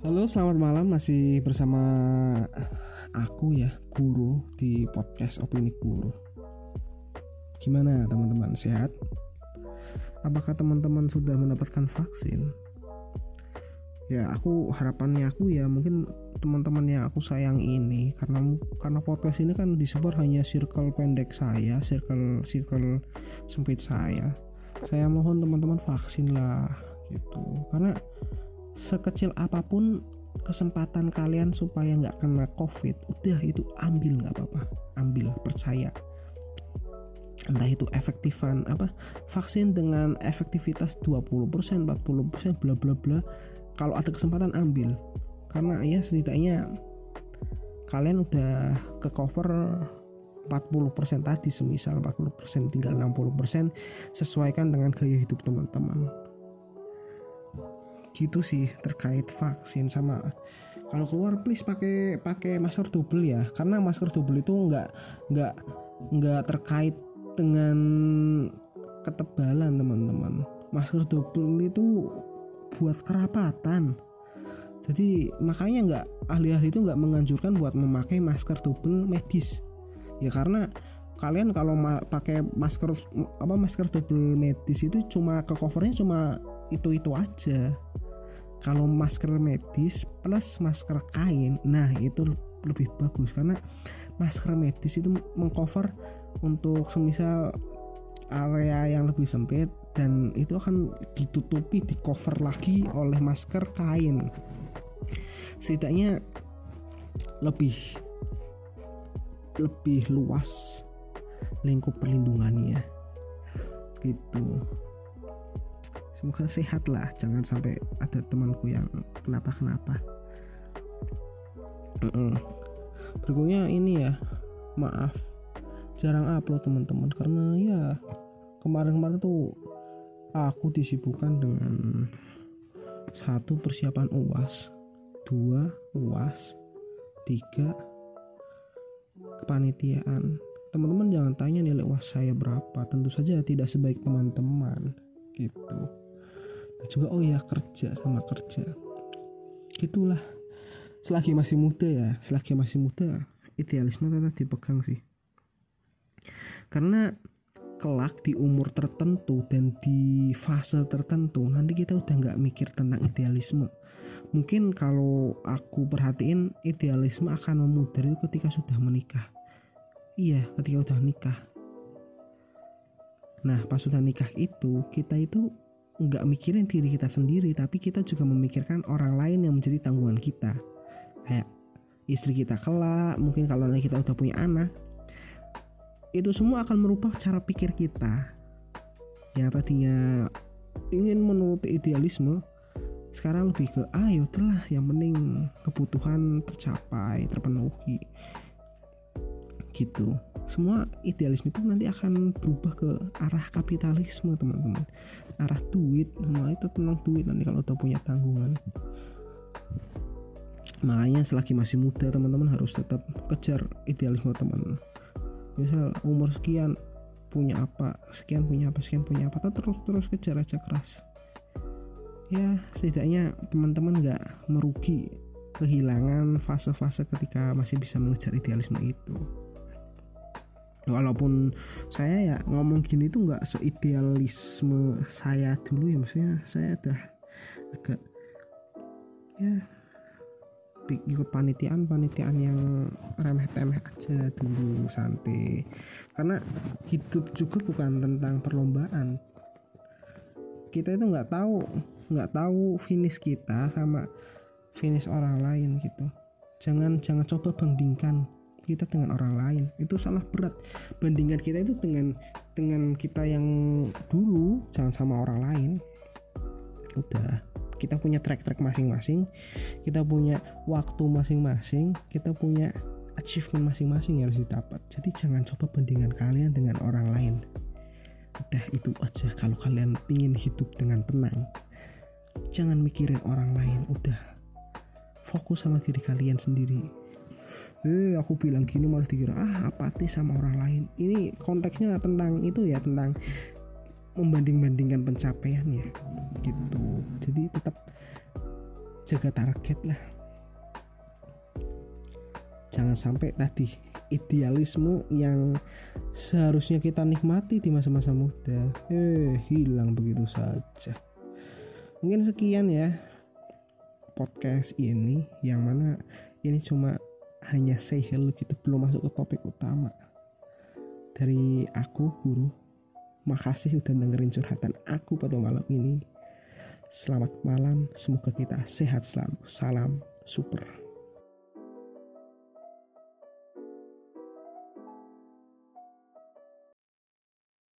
Halo, selamat malam. Masih bersama aku ya, Guru di podcast Opini Guru. Gimana teman-teman, sehat? Apakah teman-teman sudah mendapatkan vaksin? Ya, aku harapannya aku ya mungkin teman-teman yang aku sayang ini karena karena podcast ini kan disebar hanya circle pendek saya, circle circle sempit saya. Saya mohon teman-teman vaksin lah gitu. Karena sekecil apa pun kesempatan kalian supaya nggak kena covid udah itu ambil nggak apa-apa. Ambil percaya. Entah itu efektifan apa vaksin dengan efektivitas 20% 40% bla bla bla. Kalau ada kesempatan ambil. Karena ya setidaknya kalian udah ke cover 40% tadi semisal 40% tinggal 60% sesuaikan dengan gaya hidup teman-teman gitu sih terkait vaksin sama kalau keluar please pakai pakai masker double ya. Karena masker double itu nggak nggak nggak terkait dengan ketebalan teman-teman. Masker double itu buat kerapatan. Jadi makanya nggak ahli-ahli itu nggak menganjurkan buat memakai masker double medis. Ya karena kalian kalau ma pakai masker apa masker double medis itu cuma ke covernya cuma itu itu aja. Kalau masker medis plus masker kain nah itu lebih bagus. Karena masker medis itu mengcover untuk semisal area yang lebih sempit dan itu akan ditutupi di cover lagi oleh masker kain. Setidaknya lebih lebih luas lingkup perlindungannya. Gitu semoga sehat lah. Jangan sampai ada temanku yang kenapa kenapa berikutnya ini ya. Maaf. Jarang upload teman-teman. Karena ya kemarin-kemarin tuh aku disibukkan dengan satu persiapan uas dua uas tiga kepanitiaan. Teman-teman jangan tanya nilai uas saya berapa. Tentu saja tidak sebaik teman-teman. Gitu juga oh ya kerja sama kerja. Gitulah. Selagi masih muda ya selagi masih muda idealisme tetap dipegang sih. Karena kelak di umur tertentu dan di fase tertentu nanti kita udah nggak mikir tentang idealisme. Mungkin kalau aku perhatiin idealisme akan memudar itu ketika sudah menikah. Iya ketika udah nikah. Nah pas sudah nikah itu kita itu nggak mikirin diri kita sendiri tapi kita juga memikirkan orang lain yang menjadi tanggungan kita. Kayak istri kita kelak mungkin kalau kita udah punya anak. Itu semua akan merubah cara pikir kita. Yang tadinya ingin menuruti idealisme sekarang lebih ke ah ya telah yang penting kebutuhan tercapai terpenuhi. Gitu semua idealisme itu nanti akan berubah ke arah kapitalisme teman-teman. Arah duit semua itu tentang duit nanti kalau udah punya tanggungan. Makanya selagi masih muda teman-teman harus tetap kejar idealisme teman. Misal umur sekian punya apa sekian punya apa sekian punya apa terus terus kejar aja keras. Ya setidaknya teman-teman nggak merugi kehilangan fase-fase ketika masih bisa mengejar idealisme itu walaupun saya ya ngomong gini tuh nggak seidealisme saya dulu ya maksudnya saya udah agak ya ikut panitiaan panitiaan yang remeh temeh aja dulu santai. Karena hidup juga bukan tentang perlombaan. Kita itu nggak tahu nggak tahu finish kita sama finish orang lain gitu. Jangan jangan coba bandingkan kita dengan orang lain. Itu salah berat. Bandingan kita itu dengan dengan kita yang dulu jangan sama orang lain. Udah kita punya track-track masing-masing. Kita punya waktu masing-masing. Kita punya achievement masing-masing yang harus didapat. Jadi jangan coba bandingan kalian dengan orang lain. Udah itu aja. Kalau kalian ingin hidup dengan tenang jangan mikirin orang lain. Udah fokus sama diri kalian sendiri eh aku bilang gini malah dikira ah apatis sama orang lain. Ini konteksnya tentang itu ya tentang membanding-bandingkan pencapaiannya gitu. Jadi tetap jaga target lah. Jangan sampai tadi idealisme yang seharusnya kita nikmati di masa-masa muda eh hilang begitu saja. Mungkin sekian ya podcast ini yang mana ini cuma hanya say hello gitu belum masuk ke topik utama. Dari aku guru makasih udah dengerin curhatan aku pada malam ini. Selamat malam semoga kita sehat selalu. Salam super